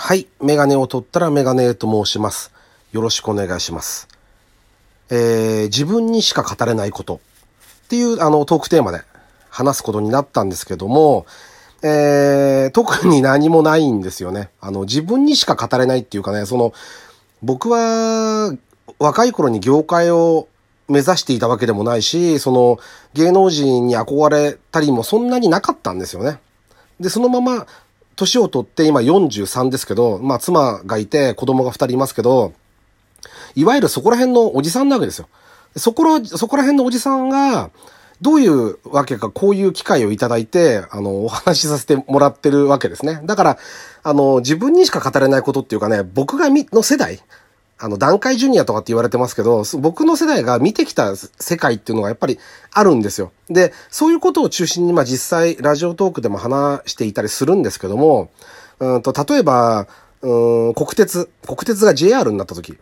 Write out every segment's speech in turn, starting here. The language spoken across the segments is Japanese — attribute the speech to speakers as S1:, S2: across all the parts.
S1: はい。メガネを取ったらメガネと申します。よろしくお願いします。えー、自分にしか語れないことっていうあのトークテーマで話すことになったんですけども、えー、特に何もないんですよね。あの、自分にしか語れないっていうかね、その、僕は若い頃に業界を目指していたわけでもないし、その芸能人に憧れたりもそんなになかったんですよね。で、そのまま年を取って今43ですけど、まあ妻がいて子供が2人いますけど、いわゆるそこら辺のおじさんなわけですよ。そこら、そこら辺のおじさんが、どういうわけかこういう機会をいただいて、あの、お話しさせてもらってるわけですね。だから、あの、自分にしか語れないことっていうかね、僕がみ、の世代、あの、段階ジュニアとかって言われてますけど、僕の世代が見てきた世界っていうのがやっぱりあるんですよ。で、そういうことを中心に、まあ実際、ラジオトークでも話していたりするんですけども、うんと、例えば、うん、国鉄、国鉄が JR になった時、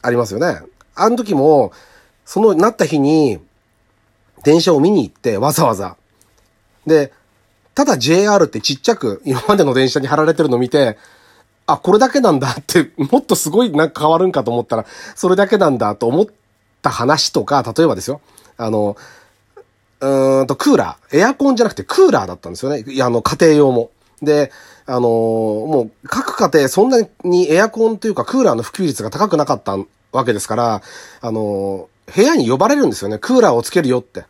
S1: ありますよね。あの時も、そのなった日に、電車を見に行って、わざわざ。で、ただ JR ってちっちゃく今までの電車に貼られてるのを見て、あ、これだけなんだ って、もっとすごいなんか変わるんかと思ったら、それだけなんだと思った話とか、例えばですよ。あの、うーんと、クーラー。エアコンじゃなくてクーラーだったんですよね。いや、あの、家庭用も。で、あのーもう、各家庭そんなにエアコンというかクーラーの普及率が高くなかったわけですから、あのー部屋に呼ばれるんですよね。クーラーをつけるよって。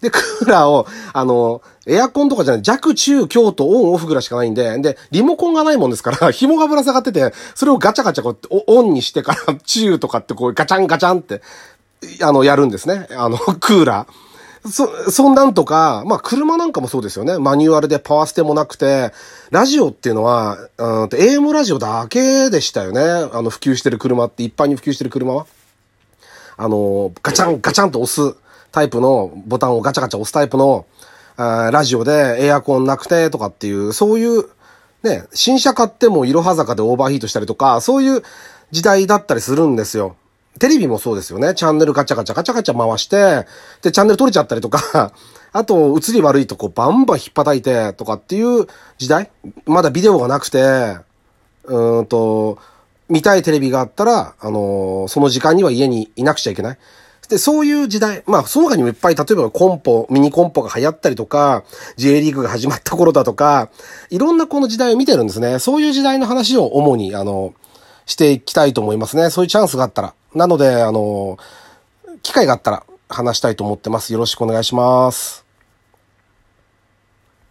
S1: で、クーラーを、あの、エアコンとかじゃない、弱、中、強とオン、オフぐらいしかないんで、で、リモコンがないもんですから、紐がぶら下がってて、それをガチャガチャこうオンにしてから、中とかってこう、ガチャンガチャンって、あの、やるんですね。あの、クーラー。そ、そんなんとか、まあ、車なんかもそうですよね。マニュアルでパワーステもなくて、ラジオっていうのは、うんと、AM ラジオだけでしたよね。あの、普及してる車って、一般に普及してる車は。あの、ガチャンガチャンと押すタイプのボタンをガチャガチャ押すタイプの、あラジオでエアコンなくてとかっていう、そういう、ね、新車買ってもいろは坂でオーバーヒートしたりとか、そういう時代だったりするんですよ。テレビもそうですよね。チャンネルガチャガチャガチャガチャ回して、で、チャンネル取れちゃったりとか、あと、映り悪いとこバンバン引っ叩いてとかっていう時代？まだビデオがなくて、うんと、見たいテレビがあったら、あのーその時間には家にいなくちゃいけない。で、そういう時代、まあ、その他にもいっぱい、例えばコンポ、ミニコンポが流行ったりとか、J リーグが始まった頃だとか、いろんなこの時代を見てるんですね。そういう時代の話を主に、あの、していきたいと思いますね。そういうチャンスがあったら。なので、あの、機会があったら話したいと思ってます。よろしくお願いします。